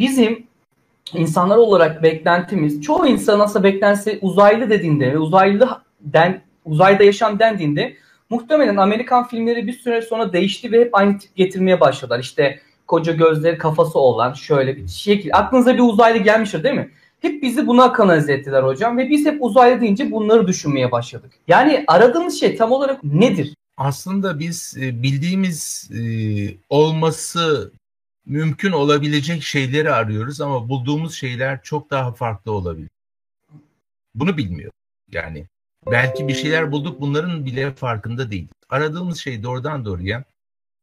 bizim insanlar olarak beklentimiz çoğu insan aslında beklentisi uzaylı dediğinde ve uzaylı den, uzayda yaşam dendiğinde muhtemelen Amerikan filmleri bir süre sonra değişti ve hep aynı tip getirmeye başladılar. İşte koca gözleri kafası olan şöyle bir şekil. Aklınıza bir uzaylı gelmiştir değil mi? Hep bizi buna kanalize ettiler hocam ve biz hep uzaylı deyince bunları düşünmeye başladık. Yani aradığımız şey tam olarak nedir? Aslında biz e, bildiğimiz e, olması mümkün olabilecek şeyleri arıyoruz ama bulduğumuz şeyler çok daha farklı olabilir. Bunu bilmiyor. Yani belki bir şeyler bulduk bunların bile farkında değil. Aradığımız şey doğrudan doğruya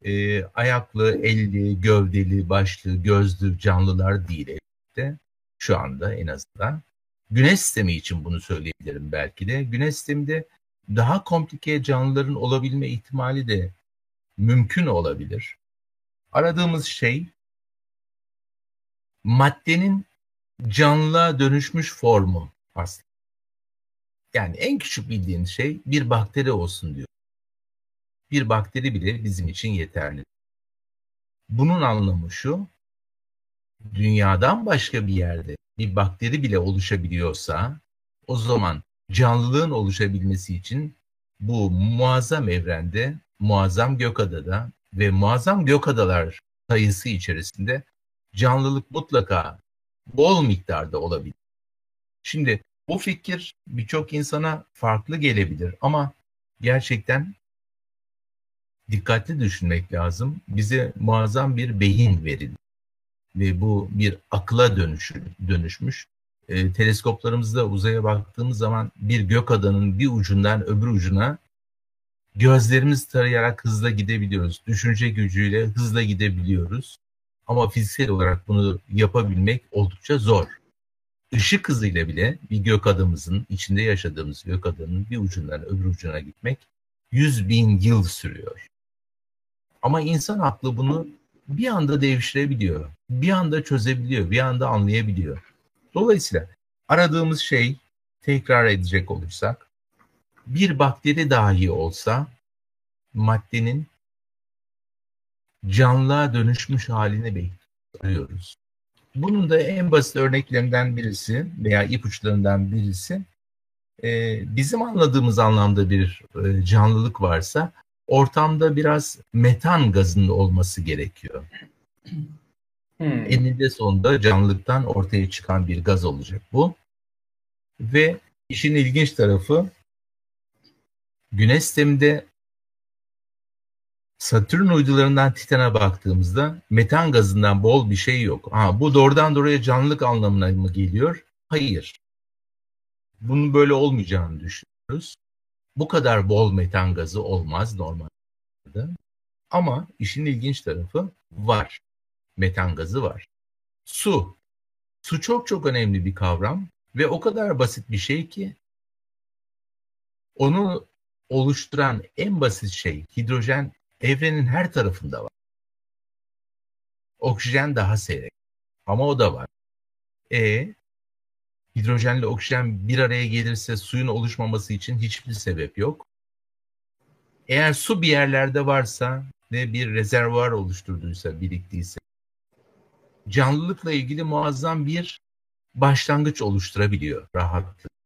e, ayaklı, elli, gövdeli, başlı, gözlü canlılar değil elbette. Şu anda en azından. Güneş sistemi için bunu söyleyebilirim belki de. Güneş sisteminde daha komplike canlıların olabilme ihtimali de mümkün olabilir. Aradığımız şey maddenin canlığa dönüşmüş formu aslında. Yani en küçük bildiğin şey bir bakteri olsun diyor. Bir bakteri bile bizim için yeterli. Bunun anlamı şu, dünyadan başka bir yerde bir bakteri bile oluşabiliyorsa o zaman canlılığın oluşabilmesi için bu muazzam evrende, muazzam gökadada ve muazzam gökadalar sayısı içerisinde canlılık mutlaka bol miktarda olabilir. Şimdi bu fikir birçok insana farklı gelebilir ama gerçekten dikkatli düşünmek lazım. Bize muazzam bir beyin verildi ve bu bir akla dönüşü, dönüşmüş. E, teleskoplarımızda uzaya baktığımız zaman bir gök adanın bir ucundan öbür ucuna gözlerimiz tarayarak hızla gidebiliyoruz. Düşünce gücüyle hızla gidebiliyoruz. Ama fiziksel olarak bunu yapabilmek oldukça zor. Işık hızıyla bile bir gök adamımızın, içinde yaşadığımız gök adanın bir ucundan öbür ucuna gitmek 100 bin yıl sürüyor. Ama insan aklı bunu bir anda devşirebiliyor. Bir anda çözebiliyor, bir anda anlayabiliyor. Dolayısıyla aradığımız şey tekrar edecek olursak bir bakteri dahi olsa maddenin canlığa dönüşmüş halini bekliyoruz. Bunun da en basit örneklerinden birisi veya ipuçlarından birisi e, bizim anladığımız anlamda bir e, canlılık varsa ortamda biraz metan gazının olması gerekiyor. Hmm. Eninde sonunda canlılıktan ortaya çıkan bir gaz olacak bu. Ve işin ilginç tarafı Güneş sisteminde Satürn uydularından Titan'a baktığımızda metan gazından bol bir şey yok. Ha, bu doğrudan doğruya canlılık anlamına mı geliyor? Hayır. Bunun böyle olmayacağını düşünüyoruz. Bu kadar bol metan gazı olmaz normalde. Ama işin ilginç tarafı var. Metan gazı var. Su. Su çok çok önemli bir kavram ve o kadar basit bir şey ki onu oluşturan en basit şey hidrojen evrenin her tarafında var. Oksijen daha seyrek ama o da var. E hidrojenle oksijen bir araya gelirse suyun oluşmaması için hiçbir sebep yok. Eğer su bir yerlerde varsa ve bir rezervuar oluşturduysa, biriktiyse canlılıkla ilgili muazzam bir başlangıç oluşturabiliyor rahatlıkla.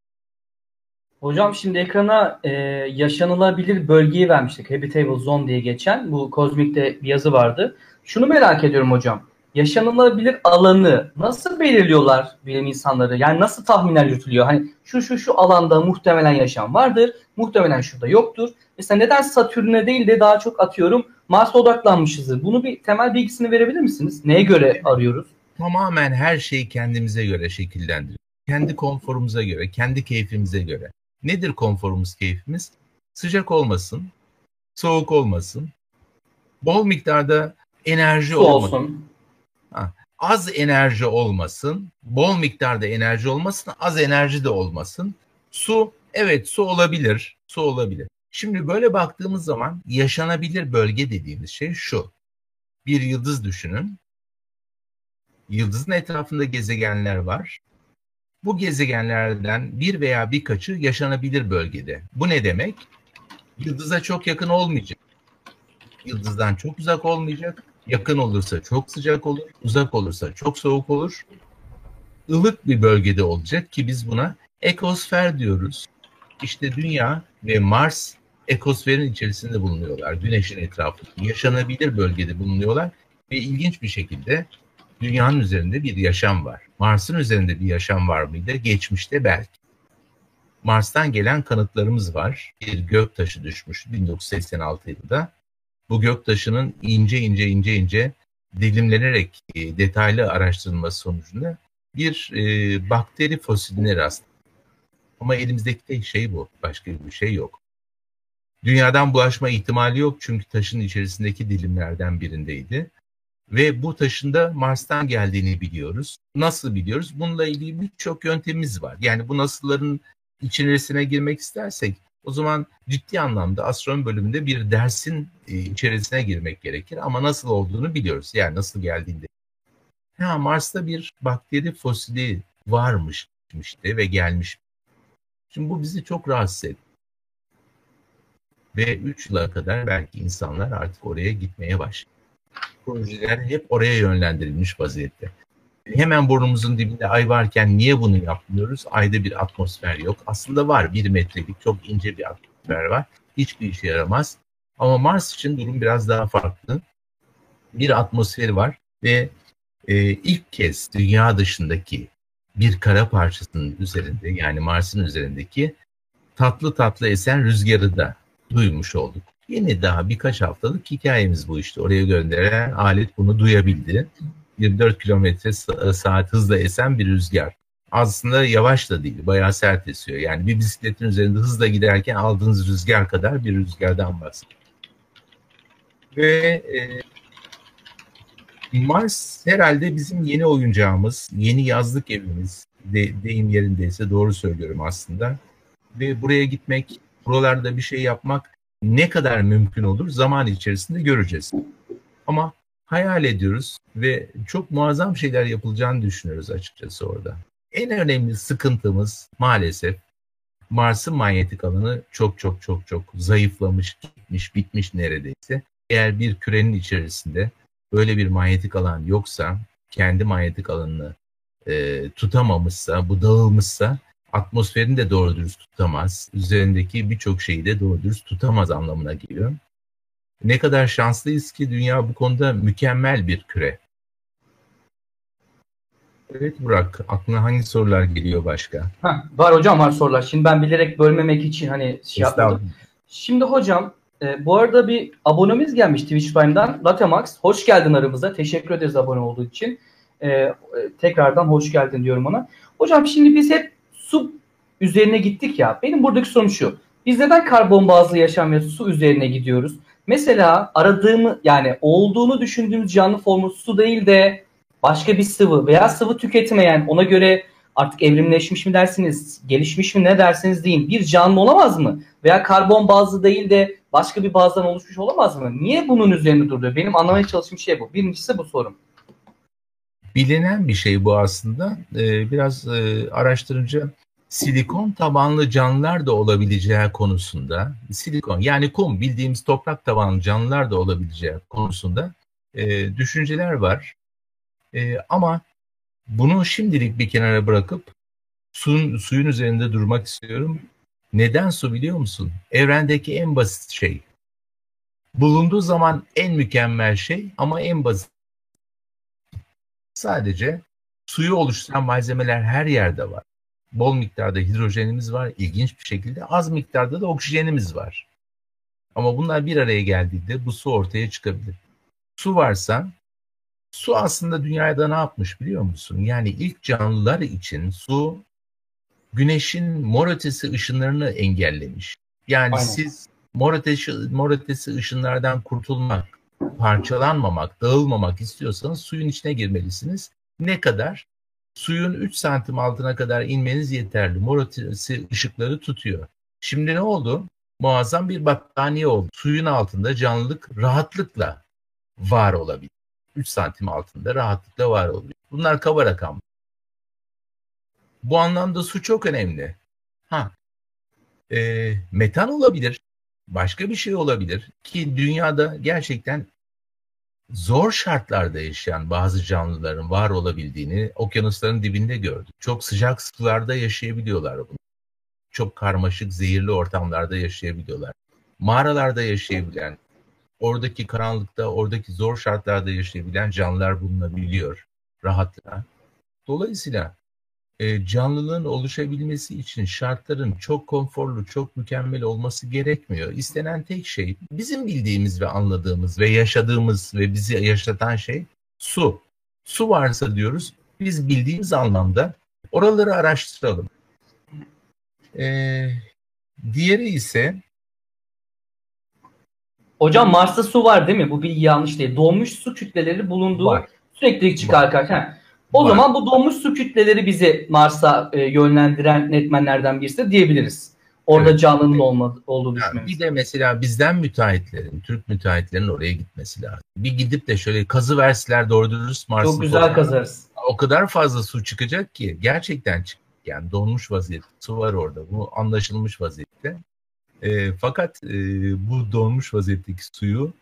Hocam şimdi ekrana e, yaşanılabilir bölgeyi vermiştik. Habitable Zone diye geçen. Bu kozmikte bir yazı vardı. Şunu merak ediyorum hocam. Yaşanılabilir alanı nasıl belirliyorlar bilim insanları? Yani nasıl tahminler yürütülüyor? Hani şu şu şu alanda muhtemelen yaşam vardır. Muhtemelen şurada yoktur. Mesela neden Satürn'e değil de daha çok atıyorum Mars'a odaklanmışızdır? Bunu bir temel bilgisini verebilir misiniz? Neye göre arıyoruz? Tamamen her şeyi kendimize göre şekillendiriyoruz. Kendi konforumuza göre, kendi keyfimize göre. Nedir konforumuz, keyfimiz? Sıcak olmasın, soğuk olmasın, bol miktarda enerji olmasın. Ha, az enerji olmasın, bol miktarda enerji olmasın, az enerji de olmasın. Su, evet su olabilir, su olabilir. Şimdi böyle baktığımız zaman yaşanabilir bölge dediğimiz şey şu. Bir yıldız düşünün. Yıldızın etrafında gezegenler var. Bu gezegenlerden bir veya birkaçı yaşanabilir bölgede. Bu ne demek? Yıldıza çok yakın olmayacak. Yıldızdan çok uzak olmayacak Yakın olursa çok sıcak olur, uzak olursa çok soğuk olur. Ilık bir bölgede olacak ki biz buna ekosfer diyoruz. İşte Dünya ve Mars ekosferin içerisinde bulunuyorlar. Güneşin etrafında yaşanabilir bölgede bulunuyorlar ve ilginç bir şekilde dünyanın üzerinde bir yaşam var. Mars'ın üzerinde bir yaşam var mıydı? Geçmişte belki. Mars'tan gelen kanıtlarımız var. Bir gök taşı düşmüş 1986 yılında. Bu gök taşının ince ince ince ince dilimlenerek e, detaylı araştırılması sonucunda bir e, bakteri fosiline rastlandı. Ama elimizdeki tek şey bu. Başka bir şey yok. Dünyadan bulaşma ihtimali yok çünkü taşın içerisindeki dilimlerden birindeydi. Ve bu taşın da Mars'tan geldiğini biliyoruz. Nasıl biliyoruz? Bununla ilgili birçok yöntemimiz var. Yani bu nasılların içerisine girmek istersek o zaman ciddi anlamda astronomi bölümünde bir dersin e, içerisine girmek gerekir. Ama nasıl olduğunu biliyoruz. Yani nasıl geldiğinde. Ha, Mars'ta bir bakteri fosili varmış işte ve gelmiş. Şimdi bu bizi çok rahatsız etti. Ve 3 yıla kadar belki insanlar artık oraya gitmeye başladı. Projeler hep oraya yönlendirilmiş vaziyette. Hemen burnumuzun dibinde ay varken niye bunu yapmıyoruz? Ayda bir atmosfer yok. Aslında var bir metrelik çok ince bir atmosfer var. Hiçbir işe yaramaz. Ama Mars için durum biraz daha farklı. Bir atmosferi var ve e, ilk kez dünya dışındaki bir kara parçasının üzerinde yani Mars'ın üzerindeki tatlı tatlı esen rüzgarı da duymuş olduk. Yeni daha birkaç haftalık hikayemiz bu işte. Oraya gönderen alet bunu duyabildi. 24 kilometre e, saat hızla esen bir rüzgar. Aslında yavaş da değil, bayağı sert esiyor. Yani bir bisikletin üzerinde hızla giderken aldığınız rüzgar kadar bir rüzgardan bahsediyor. Ve e, Mars herhalde bizim yeni oyuncağımız, yeni yazlık evimiz. De, deyim yerindeyse doğru söylüyorum aslında. Ve buraya gitmek, buralarda bir şey yapmak ne kadar mümkün olur zaman içerisinde göreceğiz. Ama hayal ediyoruz ve çok muazzam şeyler yapılacağını düşünüyoruz açıkçası orada. En önemli sıkıntımız maalesef Mars'ın manyetik alanı çok çok çok çok zayıflamış, gitmiş, bitmiş neredeyse. Eğer bir kürenin içerisinde böyle bir manyetik alan yoksa, kendi manyetik alanını e, tutamamışsa, bu dağılmışsa atmosferini de doğru dürüst tutamaz. Üzerindeki birçok şeyi de doğru dürüst tutamaz anlamına geliyor. Ne kadar şanslıyız ki dünya bu konuda mükemmel bir küre. Evet Burak, aklına hangi sorular geliyor başka? Heh, var hocam var sorular. Şimdi ben bilerek bölmemek için hani şey yapmadım. Şimdi hocam e, bu arada bir abonemiz gelmiş Twitch Prime'dan. Latemax. Hoş geldin aramıza. Teşekkür ederiz abone olduğu için. E, tekrardan hoş geldin diyorum ona. Hocam şimdi biz hep su üzerine gittik ya. Benim buradaki sorum şu. Biz neden karbon bazlı yaşam ve su üzerine gidiyoruz? Mesela aradığımı yani olduğunu düşündüğümüz canlı formu su değil de başka bir sıvı veya sıvı tüketmeyen ona göre artık evrimleşmiş mi dersiniz, gelişmiş mi ne dersiniz deyin bir canlı olamaz mı? Veya karbon bazlı değil de başka bir bazdan oluşmuş olamaz mı? Niye bunun üzerinde duruyor? Benim anlamaya çalıştığım şey bu. Birincisi bu sorum. Bilinen bir şey bu aslında. Ee, biraz e, araştırınca silikon tabanlı canlılar da olabileceği konusunda, silikon yani kum bildiğimiz toprak tabanlı canlılar da olabileceği konusunda e, düşünceler var. E, ama bunu şimdilik bir kenara bırakıp suyun, suyun üzerinde durmak istiyorum. Neden su biliyor musun? Evrendeki en basit şey. Bulunduğu zaman en mükemmel şey ama en basit. Sadece suyu oluşturan malzemeler her yerde var bol miktarda hidrojenimiz var. İlginç bir şekilde az miktarda da oksijenimiz var. Ama bunlar bir araya geldiğinde bu su ortaya çıkabilir. Su varsa su aslında dünyada ne yapmış biliyor musun? Yani ilk canlılar için su güneşin mor ötesi ışınlarını engellemiş. Yani Aynen. siz mor ötesi, mor ötesi ışınlardan kurtulmak, parçalanmamak, dağılmamak istiyorsanız suyun içine girmelisiniz. Ne kadar? suyun 3 santim altına kadar inmeniz yeterli. Mor ötesi ışıkları tutuyor. Şimdi ne oldu? Muazzam bir battaniye oldu. Suyun altında canlılık rahatlıkla var olabilir. 3 santim altında rahatlıkla var olabilir. Bunlar kaba rakam. Bu anlamda su çok önemli. Ha, e, metan olabilir. Başka bir şey olabilir ki dünyada gerçekten zor şartlarda yaşayan bazı canlıların var olabildiğini okyanusların dibinde gördük. Çok sıcak sularda yaşayabiliyorlar bunu. Çok karmaşık, zehirli ortamlarda yaşayabiliyorlar. Mağaralarda yaşayabilen, oradaki karanlıkta, oradaki zor şartlarda yaşayabilen canlılar bulunabiliyor rahatlıkla. Dolayısıyla e, canlılığın oluşabilmesi için şartların çok konforlu, çok mükemmel olması gerekmiyor. İstenen tek şey bizim bildiğimiz ve anladığımız ve yaşadığımız ve bizi yaşatan şey su. Su varsa diyoruz biz bildiğimiz anlamda oraları araştıralım. Ee, diğeri ise Hocam Mars'ta su var değil mi? Bu bilgi yanlış değil. Donmuş su kütleleri bulunduğu var. sürekli çıkarken. Ha. O Var. zaman bu donmuş su kütleleri bizi Mars'a e, yönlendiren netmenlerden birisi de diyebiliriz. Orada Evet. canlının olmadı, olduğu düşünmemiz. bir de mesela bizden müteahhitlerin, Türk müteahhitlerin oraya gitmesi lazım. Bir gidip de şöyle kazı verseler doğru dürüst Mars'ın Çok güzel kazarız. o kadar fazla su çıkacak ki gerçekten çık yani donmuş vaziyette su var orada bu anlaşılmış vaziyette E, fakat e, bu donmuş vaziyetteki suyu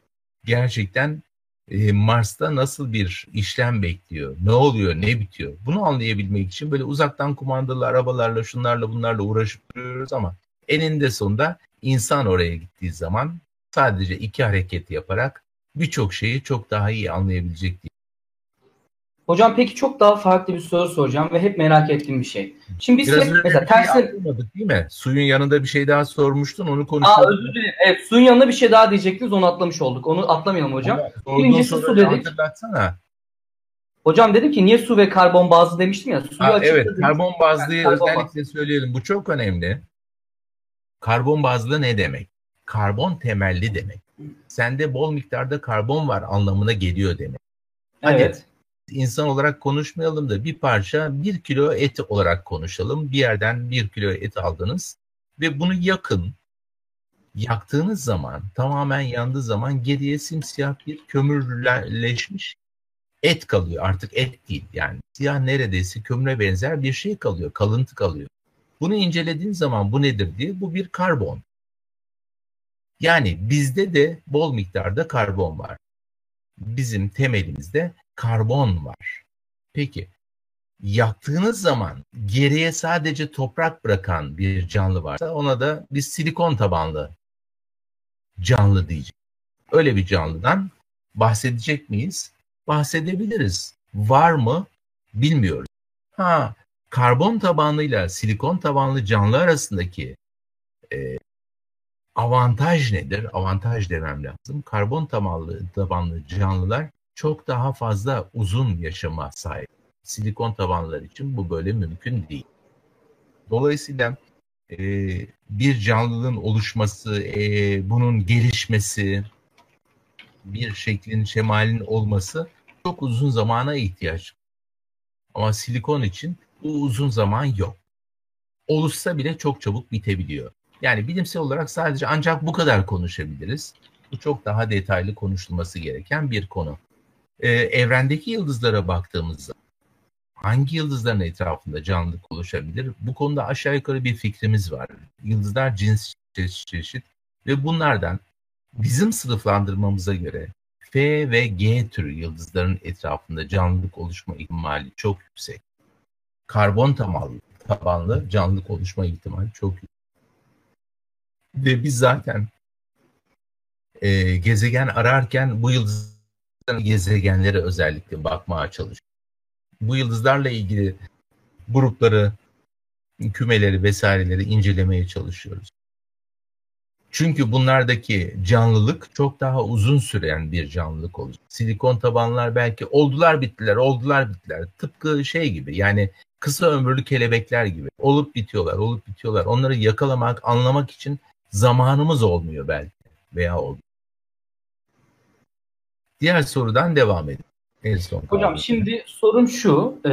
gerçekten e, Mars'ta nasıl bir işlem bekliyor ne oluyor ne bitiyor bunu anlayabilmek için böyle uzaktan kumandalı arabalarla şunlarla bunlarla uğraşıp duruyoruz ama eninde sonunda insan oraya gittiği zaman sadece iki hareket yaparak birçok şeyi çok daha iyi anlayabilecek diye. Hocam peki çok daha farklı bir soru soracağım ve hep merak ettiğim bir şey. Şimdi biz Biraz hep mesela atlamadık değil mi? Suyun yanında bir şey daha sormuştun onu Aa konuşalım. özür dilerim. Evet suyun yanına bir şey daha diyecektiniz onu atlamış olduk. Onu atlamayalım hocam. Ama Birincisi su dedik. Hatırlatsana. Hocam dedim ki niye su ve karbon bazlı demiştim ya. Suyu Ha, açıkladım. evet karbon bazlıyı Yani karbon özellikle söyleyelim. Bu çok önemli. Karbon bazlı ne demek? Karbon temelli demek. Sende bol miktarda karbon var anlamına geliyor demek. Hadi Evet. İnsan olarak konuşmayalım da bir parça bir kilo et olarak konuşalım. Bir yerden bir kilo et aldınız ve bunu yakın. Yaktığınız zaman tamamen yandığı zaman geriye simsiyah bir kömürleşmiş et kalıyor. Artık et değil yani siyah neredeyse kömüre benzer bir şey kalıyor. Kalıntı kalıyor. Bunu incelediğin zaman bu nedir diye bu bir karbon. Yani bizde de bol miktarda karbon var. Bizim temelimizde karbon var. Peki yaktığınız zaman geriye sadece toprak bırakan bir canlı varsa ona da biz silikon tabanlı canlı diyeceğiz. Öyle bir canlıdan bahsedecek miyiz? Bahsedebiliriz. Var mı? Bilmiyoruz. Ha, karbon tabanlıyla silikon tabanlı canlı arasındaki e, avantaj nedir? Avantaj demem lazım. Karbon tabanlı, tabanlı canlılar çok daha fazla uzun yaşama sahip. Silikon tabanlılar için bu böyle mümkün değil. Dolayısıyla e, bir canlılığın oluşması, e, bunun gelişmesi, bir şeklin, şemalin olması çok uzun zamana ihtiyaç. Ama silikon için bu uzun zaman yok. Oluşsa bile çok çabuk bitebiliyor. Yani bilimsel olarak sadece ancak bu kadar konuşabiliriz. Bu çok daha detaylı konuşulması gereken bir konu. Ee, evrendeki yıldızlara baktığımızda hangi yıldızların etrafında canlılık oluşabilir? Bu konuda aşağı yukarı bir fikrimiz var. Yıldızlar cins çeşit çeşit ve bunlardan bizim sınıflandırmamıza göre F ve G türü yıldızların etrafında canlılık oluşma ihtimali çok yüksek. Karbon tabanlı, tabanlı canlılık oluşma ihtimali çok yüksek. Ve biz zaten e, gezegen ararken bu yıldızların gezegenlere özellikle bakmaya çalışıyoruz. Bu yıldızlarla ilgili grupları, kümeleri vesaireleri incelemeye çalışıyoruz. Çünkü bunlardaki canlılık çok daha uzun süren bir canlılık olacak. Silikon tabanlar belki oldular bittiler, oldular bittiler. Tıpkı şey gibi yani kısa ömürlü kelebekler gibi. Olup bitiyorlar, olup bitiyorlar. Onları yakalamak, anlamak için zamanımız olmuyor belki veya olmuyor. Diğer sorudan devam edelim. En son Hocam kaldı. şimdi sorum şu. e,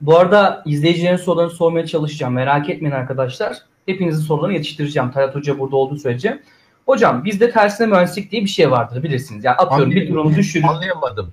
bu arada izleyicilerin sorularını sormaya çalışacağım. Merak etmeyin arkadaşlar. Hepinizin sorularını yetiştireceğim. Talat Hoca burada olduğu sürece. Hocam bizde tersine mühendislik diye bir şey vardır bilirsiniz. Yani atıyorum bir Anlayamadım. durumu düşürür. Anlayamadım.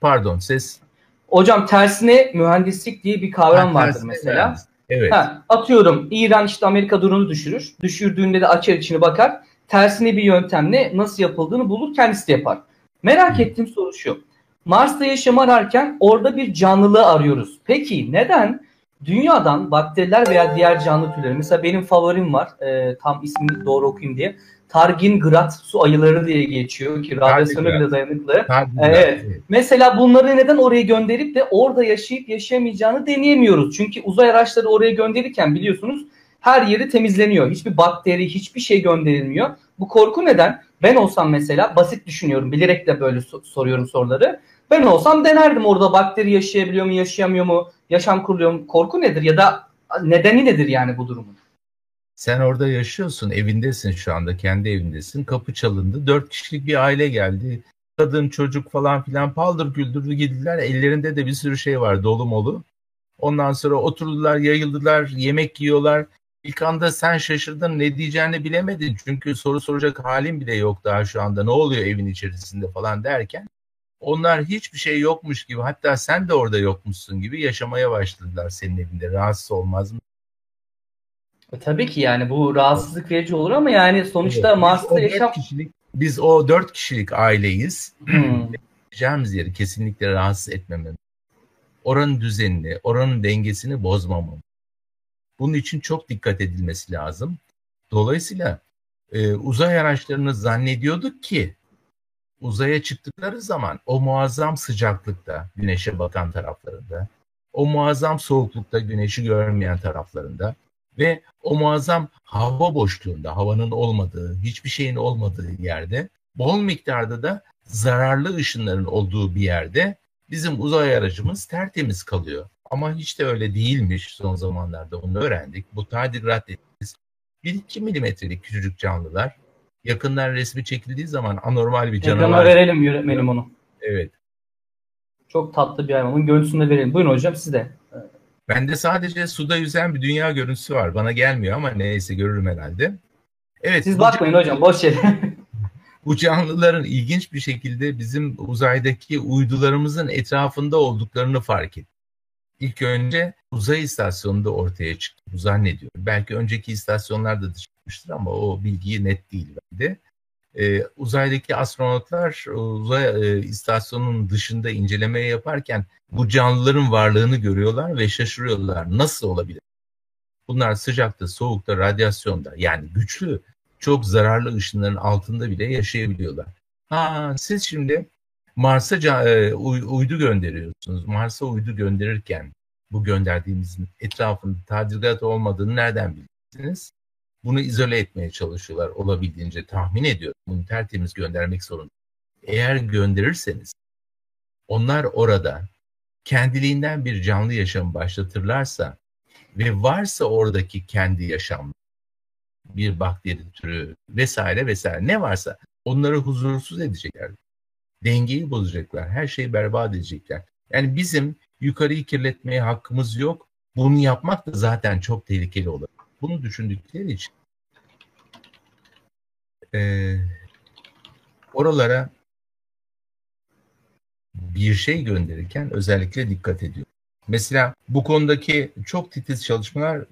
Pardon ses. Hocam tersine mühendislik diye bir kavram Ha, vardır mesela. mühendis. Evet. Ha, atıyorum İran işte Amerika drone'u düşürür. Düşürdüğünde de açar içini bakar. Tersine bir yöntemle nasıl yapıldığını bulur kendisi de yapar. Merak ettiğim soru şu. Mars'ta yaşam ararken orada bir canlılığı arıyoruz. Peki neden dünyadan bakteriler veya diğer canlı türleri mesela benim favorim var e, tam ismini doğru okuyayım diye Targingrat su ayıları diye geçiyor ki radyasyona bile dayanıklı. Evet. Mesela bunları neden oraya gönderip de orada yaşayıp yaşayamayacağını deneyemiyoruz. Çünkü uzay araçları oraya gönderirken biliyorsunuz her yeri temizleniyor. Hiçbir bakteri, hiçbir şey gönderilmiyor. Bu korku neden? Ben olsam mesela basit düşünüyorum. Bilerek de böyle soruyorum soruları. Ben olsam denerdim orada bakteri yaşayabiliyor mu, yaşayamıyor mu, yaşam kuruluyor mu? Korku nedir ya da nedeni nedir yani bu durumun? Sen orada yaşıyorsun, evindesin şu anda, kendi evindesin. Kapı çalındı, dört kişilik bir aile geldi. Kadın, çocuk falan filan paldır güldür gittiler. Ellerinde de bir sürü şey var, dolu molu. Ondan sonra oturdular, yayıldılar, yemek yiyorlar. İlk anda sen şaşırdın, ne diyeceğini bilemedin. Çünkü soru soracak halin bile yok daha şu anda. Ne oluyor evin içerisinde falan derken. Onlar hiçbir şey yokmuş gibi, hatta sen de orada yokmuşsun gibi yaşamaya başladılar senin evinde. Rahatsız olmaz mı? E, tabii ki yani bu rahatsızlık verici olur ama yani sonuçta evet, Mars'ta yaşam... Kişilik, biz o dört kişilik aileyiz. Hmm. Yaşayacağımız yeri kesinlikle rahatsız etmememiz. Oranın düzenini, oranın dengesini bozmamamız. Bunun için çok dikkat edilmesi lazım. Dolayısıyla e, uzay araçlarını zannediyorduk ki uzaya çıktıkları zaman o muazzam sıcaklıkta güneşe bakan taraflarında, o muazzam soğuklukta güneşi görmeyen taraflarında ve o muazzam hava boşluğunda, havanın olmadığı, hiçbir şeyin olmadığı yerde, bol miktarda da zararlı ışınların olduğu bir yerde bizim uzay aracımız tertemiz kalıyor. Ama hiç de öyle değilmiş son zamanlarda onu öğrendik. Bu tardigrat dediğimiz 1-2 milimetrelik küçücük canlılar yakından resmi çekildiği zaman anormal bir canavar. Ekrana verelim yönetmenim onu. Evet. Çok tatlı bir hayvan. Onun görüntüsünü de verelim. Buyurun hocam siz de. Bende sadece suda yüzen bir dünya görüntüsü var. Bana gelmiyor ama neyse görürüm herhalde. Evet. Siz bakmayın hocam boş yer. bu canlıların ilginç bir şekilde bizim uzaydaki uydularımızın etrafında olduklarını fark ettim. İlk önce uzay istasyonunda ortaya çıktı. Bu zannediyorum. Belki önceki istasyonlarda da çıkmıştır ama o bilgiyi net değil bende. Ee, uzaydaki astronotlar uzay e, istasyonunun dışında inceleme yaparken bu canlıların varlığını görüyorlar ve şaşırıyorlar. Nasıl olabilir? Bunlar sıcakta, soğukta, radyasyonda yani güçlü, çok zararlı ışınların altında bile yaşayabiliyorlar. Ha, siz şimdi Mars'a e, uydu gönderiyorsunuz. Mars'a uydu gönderirken bu gönderdiğimizin etrafında tadilat olmadığını nereden bilirsiniz? Bunu izole etmeye çalışıyorlar olabildiğince tahmin ediyorum. Bunu tertemiz göndermek zorunda. Eğer gönderirseniz onlar orada kendiliğinden bir canlı yaşam başlatırlarsa ve varsa oradaki kendi yaşam bir bakteri türü vesaire vesaire ne varsa onları huzursuz edecekler. Dengeyi bozacaklar. Her şeyi berbat edecekler. Yani bizim yukarıyı kirletmeye hakkımız yok. Bunu yapmak da zaten çok tehlikeli olur. Bunu düşündükleri için e, oralara bir şey gönderirken özellikle dikkat ediyor. Mesela bu konudaki çok titiz çalışmalar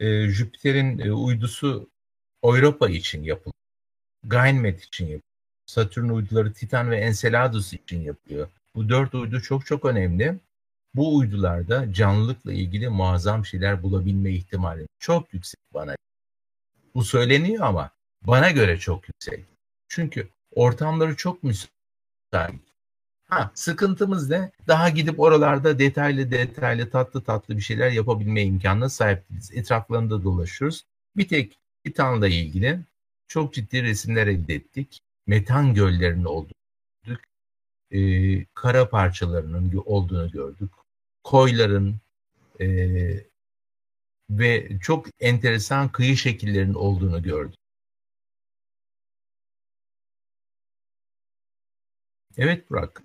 e, Jüpiter'in e, uydusu Europa için yapılıyor. Ganymed için yapılıyor. Satürn uyduları Titan ve Enceladus için yapılıyor. Bu dört uydu çok çok önemli. Bu uydularda canlılıkla ilgili muazzam şeyler bulabilme ihtimali çok yüksek bana. Bu söyleniyor ama bana göre çok yüksek. Çünkü ortamları çok müsait. Ha, sıkıntımız ne? Daha gidip oralarda detaylı detaylı tatlı tatlı bir şeyler yapabilme imkanına sahip değiliz. Etraflarında dolaşıyoruz. Bir tek Titan'la ilgili çok ciddi resimler elde ettik. Metan göllerinin gördük. Ee, kara parçalarının olduğunu gördük. Koyların e, ve çok enteresan kıyı şekillerinin olduğunu gördük. Evet Burak.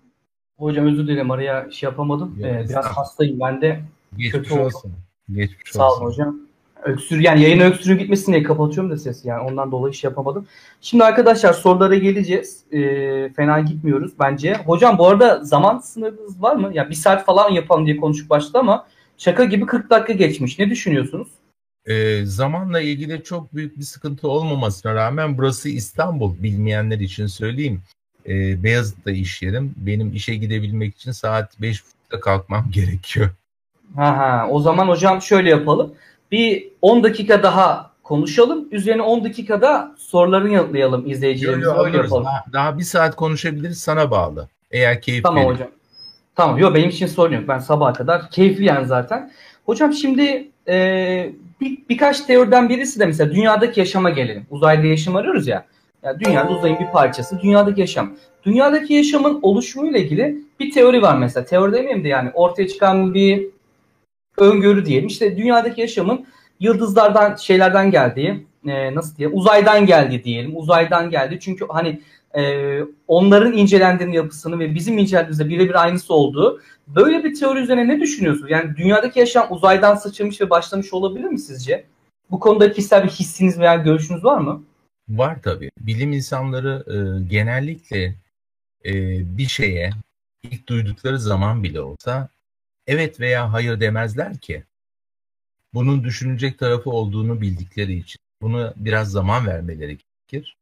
Hocam özür dilerim araya şey yapamadım. ee, biraz hastayım ben de. Geçmiş kötü olsun. Oldu. Geçmiş Sağ olun hocam. Öksür yani yayın öksürüğü gitmesin diye kapatıyorum da sesi yani ondan dolayı şey yapamadım. Şimdi arkadaşlar sorulara geleceğiz. Ee, fena gitmiyoruz bence. Hocam bu arada zaman sınırınız var mı? Ya yani bir saat falan yapalım diye konuşup başladı ama şaka gibi 40 dakika geçmiş. Ne düşünüyorsunuz? E, zamanla ilgili çok büyük bir sıkıntı olmamasına rağmen burası İstanbul bilmeyenler için söyleyeyim. e, Beyazıt'ta iş yerim. Benim işe gidebilmek için saat 5.30'da kalkmam gerekiyor. Ha ha. O zaman hocam şöyle yapalım. Bir 10 dakika daha konuşalım. Üzerine 10 dakikada sorularını yanıtlayalım izleyicilerimize. Yo, yo, Öyle yapalım. Daha, daha bir saat konuşabiliriz sana bağlı. Eğer keyif Tamam verir. hocam. Tamam. Yok benim için sorun yok. Ben sabaha kadar keyifli yani zaten. Hocam şimdi e, bir, birkaç teoriden birisi de mesela dünyadaki yaşama gelelim. Uzayda yaşam arıyoruz ya. Yani dünyada uzayın bir parçası. Dünyadaki yaşam. Dünyadaki yaşamın oluşumuyla ilgili bir teori var mesela. Teori demeyeyim de yani ortaya çıkan bir öngörü diyelim. İşte dünyadaki yaşamın yıldızlardan şeylerden geldiği, e, nasıl diye uzaydan geldi diyelim. Uzaydan geldi. Çünkü hani e, onların incelendiğinin yapısını ve bizim incelediğimizde birebir aynısı olduğu. Böyle bir teori üzerine ne düşünüyorsunuz? Yani dünyadaki yaşam uzaydan sıçramış ve başlamış olabilir mi sizce? Bu konuda kişisel bir hissiniz veya görüşünüz var mı? Var tabii. Bilim insanları e, genellikle e, bir şeye ilk duydukları zaman bile olsa evet veya hayır demezler ki. Bunun düşünecek tarafı olduğunu bildikleri için. Bunu biraz zaman vermeleri gerekir.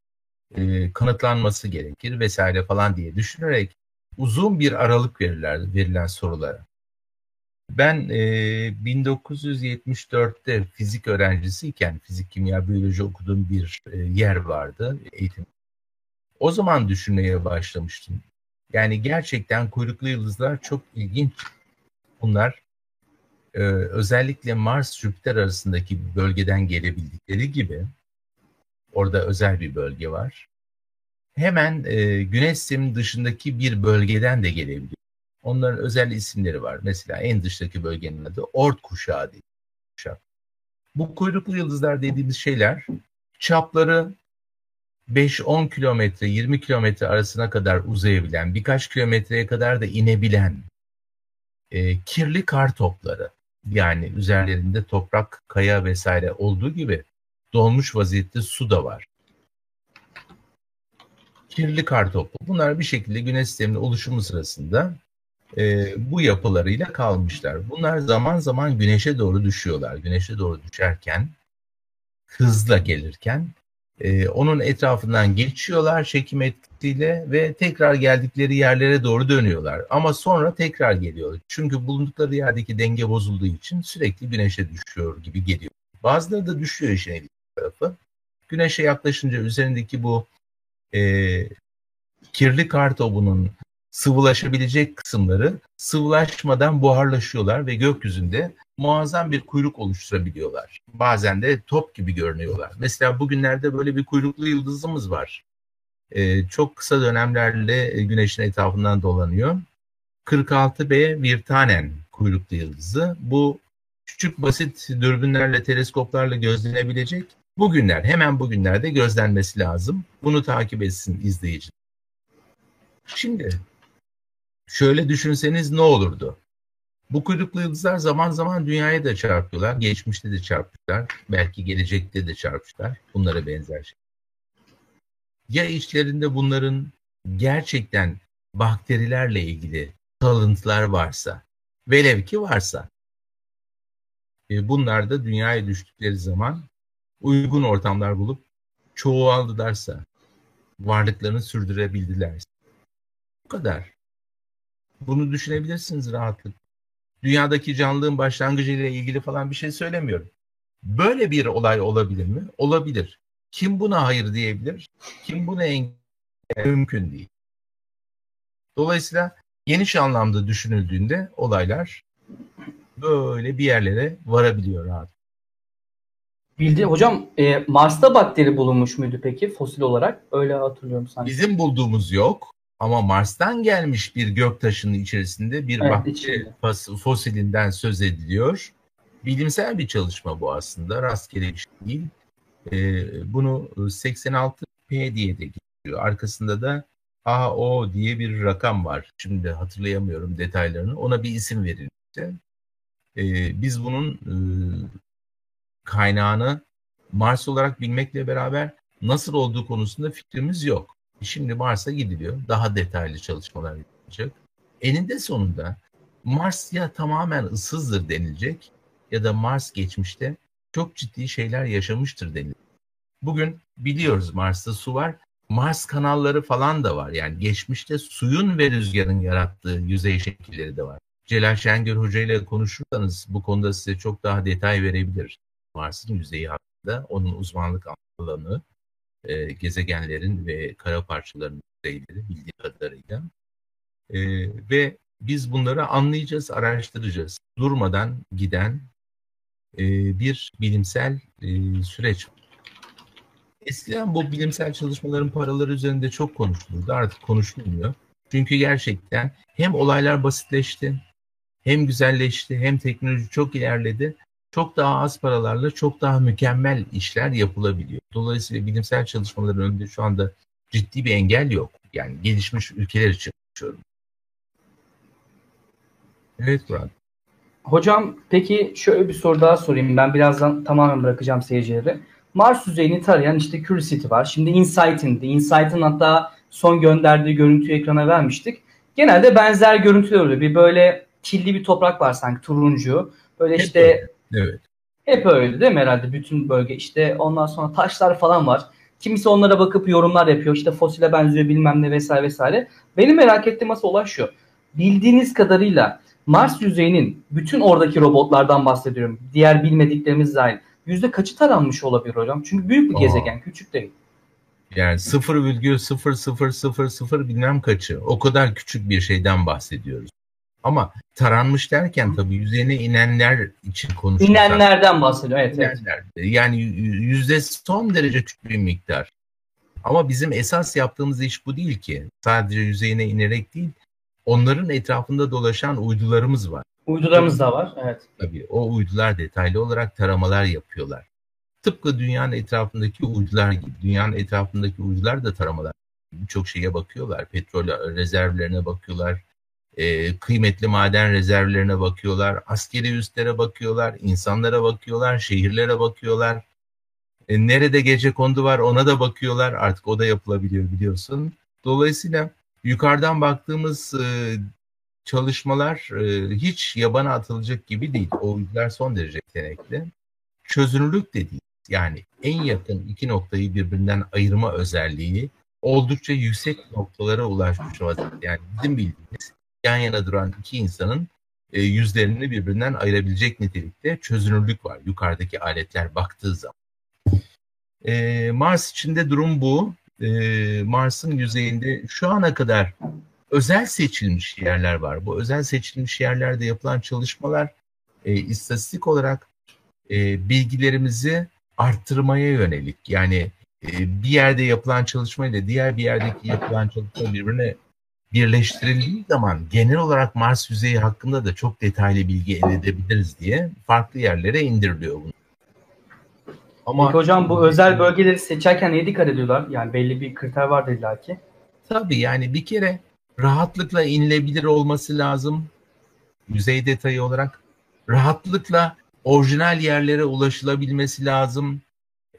E, kanıtlanması gerekir vesaire falan diye düşünerek uzun bir aralık verirler verilen sorulara. Ben e, 1974'te fizik öğrencisiyken fizik, kimya, biyoloji okuduğum bir e, yer vardı eğitim. O zaman düşünmeye başlamıştım. Yani gerçekten kuyruklu yıldızlar çok ilginç. Bunlar e, özellikle Mars-Jüpiter arasındaki bir bölgeden gelebildikleri gibi orada özel bir bölge var. Hemen e, Güneş sisteminin dışındaki bir bölgeden de gelebiliyor. Onların özel isimleri var. Mesela en dıştaki bölgenin adı Ort kuşağı kuşak. Bu kuyruklu yıldızlar dediğimiz şeyler çapları 5-10 kilometre, 20 kilometre arasına kadar uzayabilen, birkaç kilometreye kadar da inebilen e, kirli kar topları. Yani üzerlerinde toprak, kaya vesaire olduğu gibi dolmuş vaziyette su da var. Kirli kar topu. Bunlar bir şekilde güneş sisteminin oluşumu sırasında e, bu yapılarıyla kalmışlar. Bunlar zaman zaman güneşe doğru düşüyorlar. Güneşe doğru düşerken, hızla gelirken e, onun etrafından geçiyorlar çekim etkisiyle ve tekrar geldikleri yerlere doğru dönüyorlar. Ama sonra tekrar geliyor. Çünkü bulundukları yerdeki denge bozulduğu için sürekli güneşe düşüyor gibi geliyor. Bazıları da düşüyor işin ilginç tarafı. Güneşe yaklaşınca üzerindeki bu e, kirli kar topunun sıvılaşabilecek kısımları sıvılaşmadan buharlaşıyorlar ve gökyüzünde muazzam bir kuyruk oluşturabiliyorlar. Bazen de top gibi görünüyorlar. Mesela bugünlerde böyle bir kuyruklu yıldızımız var. Ee, çok kısa dönemlerle güneşin etrafından dolanıyor. 46B Virtanen kuyruklu yıldızı. Bu küçük basit dürbünlerle, teleskoplarla gözlenebilecek. Bugünler, hemen bugünlerde gözlenmesi lazım. Bunu takip etsin izleyici. Şimdi şöyle düşünseniz ne olurdu? Bu kuyruklu yıldızlar zaman zaman dünyaya da çarpıyorlar. Geçmişte de çarpmışlar. Belki gelecekte de çarpmışlar. Bunlara benzer şey. Ya içlerinde bunların gerçekten bakterilerle ilgili kalıntılar varsa, velev ki varsa, e, bunlar da dünyaya düştükleri zaman uygun ortamlar bulup çoğaldılarsa, varlıklarını sürdürebildilerse. Bu kadar. Bunu düşünebilirsiniz rahatlıkla. Dünyadaki canlılığın başlangıcıyla ilgili falan bir şey söylemiyorum. Böyle bir olay olabilir mi? Olabilir. Kim buna hayır diyebilir? Kim buna engel mümkün değil. Dolayısıyla geniş anlamda düşünüldüğünde olaylar böyle bir yerlere varabiliyor rahat. Bildi hocam e, Mars'ta bakteri bulunmuş muydu peki fosil olarak? Öyle hatırlıyorum sanki. Bizim bulduğumuz yok ama Mars'tan gelmiş bir göktaşının içerisinde bir Evet, bakteri içinde. fos- fosilinden söz ediliyor. Bilimsel bir çalışma bu aslında. Rastgele bir şey değil. Ee, bunu 86P diye de geçiyor. Arkasında da AO diye bir rakam var. Şimdi hatırlayamıyorum detaylarını. Ona bir isim verilmişti. Ee, biz bunun e, kaynağını Mars olarak bilmekle beraber nasıl olduğu konusunda fikrimiz yok. Şimdi Mars'a gidiliyor. Daha detaylı çalışmalar yapılacak. Eninde sonunda Mars ya tamamen ıssızdır denilecek ya da Mars geçmişte çok ciddi şeyler yaşamıştır denilecek. Bugün biliyoruz Mars'ta su var. Mars kanalları falan da var. Yani geçmişte suyun ve rüzgarın yarattığı yüzey şekilleri de var. Celal Şengör Hoca ile konuşursanız bu konuda size çok daha detay verebilir. Mars'ın yüzeyi hakkında onun uzmanlık alanı, e, gezegenlerin ve kara parçalarının yüzeyleri bildiği kadarıyla. E, ve biz bunları anlayacağız, araştıracağız. Durmadan giden e, bir bilimsel e, süreç. Eskiden bu bilimsel çalışmaların paraları üzerinde çok konuşulurdu. Artık konuşulmuyor. Çünkü gerçekten hem olaylar basitleşti, hem güzelleşti, hem teknoloji çok ilerledi. Çok daha az paralarla çok daha mükemmel işler yapılabiliyor. Dolayısıyla bilimsel çalışmaların önünde şu anda ciddi bir engel yok. Yani gelişmiş ülkeler için konuşuyorum. Evet Murat. Hocam peki şöyle bir soru daha sorayım. Ben birazdan tamamen bırakacağım seyircileri. Mars yüzeyini tarayan işte Curiosity var. Şimdi InSight'in de. InSight'in hatta son gönderdiği görüntüyü ekrana vermiştik. Genelde benzer görüntüler oluyor. Bir böyle killi bir toprak var sanki turuncu. Böyle Hep işte öyle. Evet. hep öyle değil mi herhalde bütün bölge. İşte ondan sonra taşlar falan var. Kimisi onlara bakıp yorumlar yapıyor. İşte fosile benziyor bilmem ne vesaire vesaire. Benim merak ettiğim asıl olay şu. Bildiğiniz kadarıyla Mars yüzeyinin bütün oradaki robotlardan bahsediyorum. Diğer bilmediklerimiz dahil. Yüzde kaçı taranmış olabilir hocam? Çünkü büyük bir Aa. gezegen, küçük değil. Yani 0,0000 bilmem kaçı. O kadar küçük bir şeyden bahsediyoruz. Ama taranmış derken tabii yüzeyine inenler için konuşursak. İnenlerden bahsediyor. Evet, evet. Yani yüzde son derece küçük bir miktar. Ama bizim esas yaptığımız iş bu değil ki. Sadece yüzeyine inerek değil, onların etrafında dolaşan uydularımız var. Uydularımız da var. Evet. Tabii o uydular detaylı olarak taramalar yapıyorlar. Tıpkı dünyanın etrafındaki uydular gibi. Dünyanın etrafındaki uydular da taramalar. Birçok şeye bakıyorlar. Petrol rezervlerine bakıyorlar. E, kıymetli maden rezervlerine bakıyorlar. Askeri üslere bakıyorlar. insanlara bakıyorlar. Şehirlere bakıyorlar. E, nerede gece kondu var ona da bakıyorlar. Artık o da yapılabiliyor biliyorsun. Dolayısıyla yukarıdan baktığımız e, çalışmalar e, hiç yabana atılacak gibi değil. O uydular son derece yetenekli. Çözünürlük dediğimiz yani en yakın iki noktayı birbirinden ayırma özelliği oldukça yüksek noktalara ulaşmış vaziyette. Yani bizim bildiğimiz yan yana duran iki insanın e, yüzlerini birbirinden ayırabilecek nitelikte çözünürlük var yukarıdaki aletler baktığı zaman. E, Mars içinde durum bu. E, Mars'ın yüzeyinde şu ana kadar özel seçilmiş yerler var. Bu özel seçilmiş yerlerde yapılan çalışmalar e, istatistik olarak e, bilgilerimizi arttırmaya yönelik. Yani e, bir yerde yapılan çalışma ile diğer bir yerdeki yapılan çalışma birbirine birleştirildiği zaman genel olarak Mars yüzeyi hakkında da çok detaylı bilgi elde edebiliriz diye farklı yerlere indiriliyor bunu. Ama Peki hocam bu özel bölgeleri seçerken neye dikkat ediyorlar? Yani belli bir kriter var illa ki. Tabii yani bir kere rahatlıkla inilebilir olması lazım. Yüzey detayı olarak. Rahatlıkla orijinal yerlere ulaşılabilmesi lazım.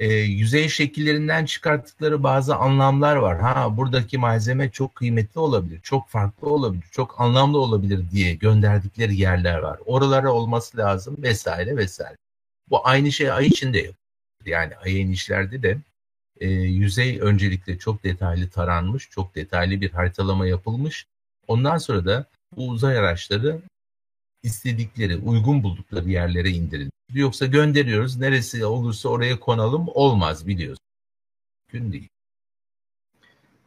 E, yüzey şekillerinden çıkarttıkları bazı anlamlar var. Ha buradaki malzeme çok kıymetli olabilir, çok farklı olabilir, çok anlamlı olabilir diye gönderdikleri yerler var. Oralara olması lazım vesaire vesaire. Bu aynı şey ay içinde yapılıyor. Yani ay inişlerde de e, yüzey öncelikle çok detaylı taranmış, çok detaylı bir haritalama yapılmış. Ondan sonra da bu uzay araçları istedikleri, uygun buldukları yerlere indirilmiş. Yoksa gönderiyoruz, neresi olursa oraya konalım olmaz biliyorsun. Gün değil.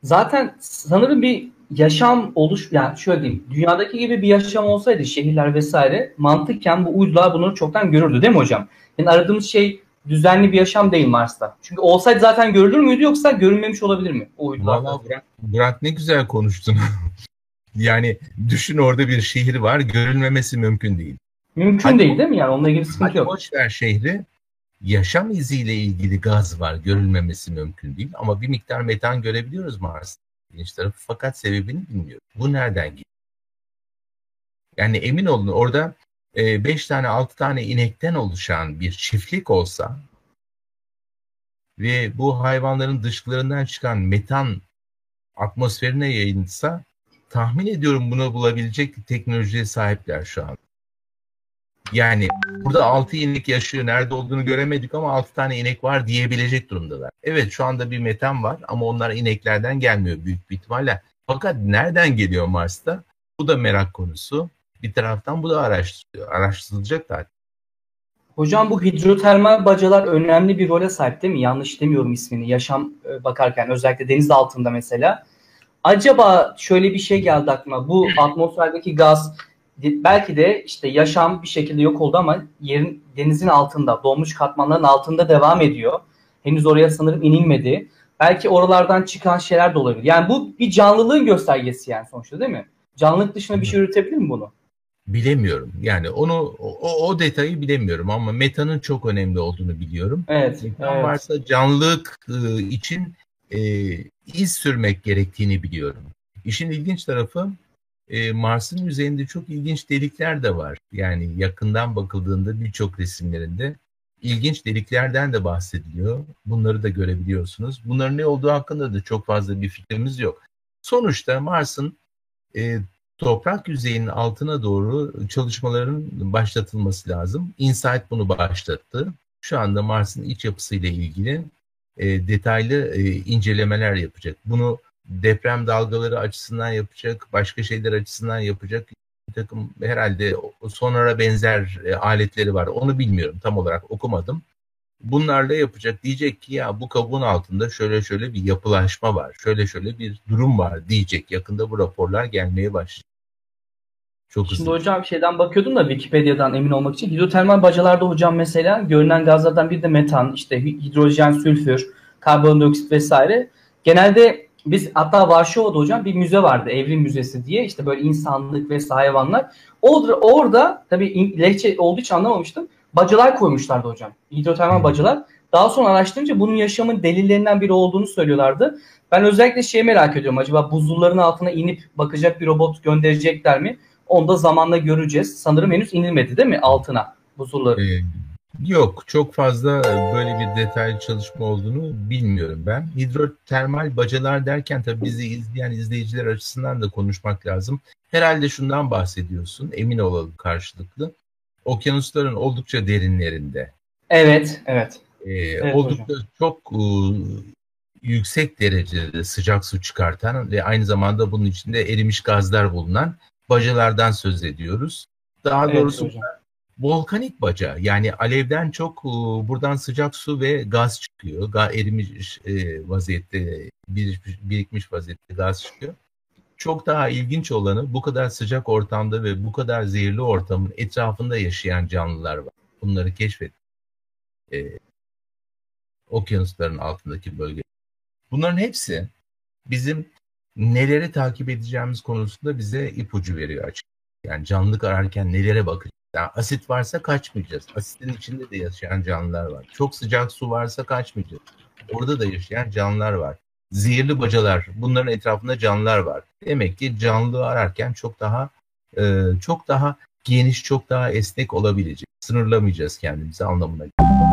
Zaten sanırım bir yaşam oluş, yani şöyle diyeyim, dünyadaki gibi bir yaşam olsaydı şehirler vesaire mantıken bu uydular bunları çoktan görürdü değil mi hocam? Yani aradığımız şey düzenli bir yaşam değil Mars'ta. Çünkü olsaydı zaten görülür müydü yoksa görünmemiş olabilir mi o uydular? Valla Burak, Burak ne güzel konuştun. yani düşün orada bir şehir var görülmemesi mümkün değil. Mümkün hadi, değil değil mi yani onunla ilgili sıkıntı yok. Boş ver şehri yaşam iziyle ilgili gaz var görülmemesi mümkün değil ama bir miktar metan görebiliyoruz Mars'ta. Bilinç tarafı fakat sebebini bilmiyoruz. Bu nereden geliyor? Yani emin olun orada 5 tane 6 tane inekten oluşan bir çiftlik olsa ve bu hayvanların dışkılarından çıkan metan atmosferine yayılsa tahmin ediyorum bunu bulabilecek teknolojiye sahipler şu an. Yani burada 6 inek yaşıyor. Nerede olduğunu göremedik ama 6 tane inek var diyebilecek durumdalar. Evet şu anda bir metan var ama onlar ineklerden gelmiyor büyük bir ihtimalle. Fakat nereden geliyor Mars'ta? Bu da merak konusu. Bir taraftan bu da araştırılıyor. Araştırılacak da. Hocam bu hidrotermal bacalar önemli bir role sahip değil mi? Yanlış demiyorum ismini. Yaşam e, bakarken özellikle deniz altında mesela. Acaba şöyle bir şey geldi aklıma. Bu atmosferdeki gaz belki de işte yaşam bir şekilde yok oldu ama yerin denizin altında, donmuş katmanların altında devam ediyor. Henüz oraya sanırım inilmedi. Belki oralardan çıkan şeyler de olabilir. Yani bu bir canlılığın göstergesi yani sonuçta değil mi? Canlılık dışında bir şey üretebilir mi bunu? Bilemiyorum. Yani onu o, o detayı bilemiyorum ama metanın çok önemli olduğunu biliyorum. Evet. Metan evet. varsa canlılık ıı, için e, iz sürmek gerektiğini biliyorum. İşin ilginç tarafı e, Mars'ın yüzeyinde çok ilginç delikler de var. Yani yakından bakıldığında birçok resimlerinde ilginç deliklerden de bahsediliyor. Bunları da görebiliyorsunuz. Bunların ne olduğu hakkında da çok fazla bir fikrimiz yok. Sonuçta Mars'ın e, toprak yüzeyinin altına doğru çalışmaların başlatılması lazım. InSight bunu başlattı. Şu anda Mars'ın iç yapısıyla ilgili e, detaylı e, incelemeler yapacak. Bunu deprem dalgaları açısından yapacak, başka şeyler açısından yapacak bir takım herhalde sonara benzer e, aletleri var. Onu bilmiyorum tam olarak okumadım. Bunlarla yapacak diyecek ki ya bu kabuğun altında şöyle şöyle bir yapılaşma var. Şöyle şöyle bir durum var diyecek. Yakında bu raporlar gelmeye başlayacak. Çok Şimdi hızlı. hocam şeyden bakıyordum da Wikipedia'dan emin olmak için. Hidrotermal bacalarda hocam mesela görünen gazlardan bir de metan, işte hidrojen, sülfür, karbondioksit vesaire. Genelde biz hatta Varşova'da hocam bir müze vardı. Evrim Müzesi diye. işte böyle insanlık ve hayvanlar. Orada, orada tabii lehçe olduğu için anlamamıştım. Bacalar koymuşlardı hocam. Hidrotermal bacalar. Daha sonra araştırınca bunun yaşamın delillerinden biri olduğunu söylüyorlardı. Ben özellikle şeyi merak ediyorum. Acaba buzulların altına inip bakacak bir robot gönderecekler mi? Onu da zamanla göreceğiz. Sanırım henüz inilmedi değil mi altına buzulları? Ee, yok çok fazla böyle bir detaylı çalışma olduğunu bilmiyorum ben. Hidrotermal bacalar derken tabii bizi izleyen izleyiciler açısından da konuşmak lazım. Herhalde şundan bahsediyorsun emin olalım karşılıklı. Okyanusların oldukça derinlerinde. Evet, evet. Ee, evet oldukça hocam. çok e, yüksek derecede sıcak su çıkartan ve aynı zamanda bunun içinde erimiş gazlar bulunan bacalardan söz ediyoruz. Daha evet, doğrusu hocam. volkanik baca yani alevden çok e, buradan sıcak su ve gaz çıkıyor. Ga erimiş e, vaziyette birikmiş, birikmiş vaziyette gaz çıkıyor. Çok daha ilginç olanı bu kadar sıcak ortamda ve bu kadar zehirli ortamın etrafında yaşayan canlılar var. Bunları keşfet. E, okyanusların altındaki bölge. Bunların hepsi bizim neleri takip edeceğimiz konusunda bize ipucu veriyor açık. Yani canlılık ararken nelere bakacağız? Yani asit varsa kaçmayacağız. Asitin içinde de yaşayan canlılar var. Çok sıcak su varsa kaçmayacağız. Orada da yaşayan canlılar var. Zehirli bacalar, bunların etrafında canlılar var. Demek ki canlılığı ararken çok daha e, çok daha geniş, çok daha esnek olabilecek. Sınırlamayacağız kendimizi anlamına geliyor.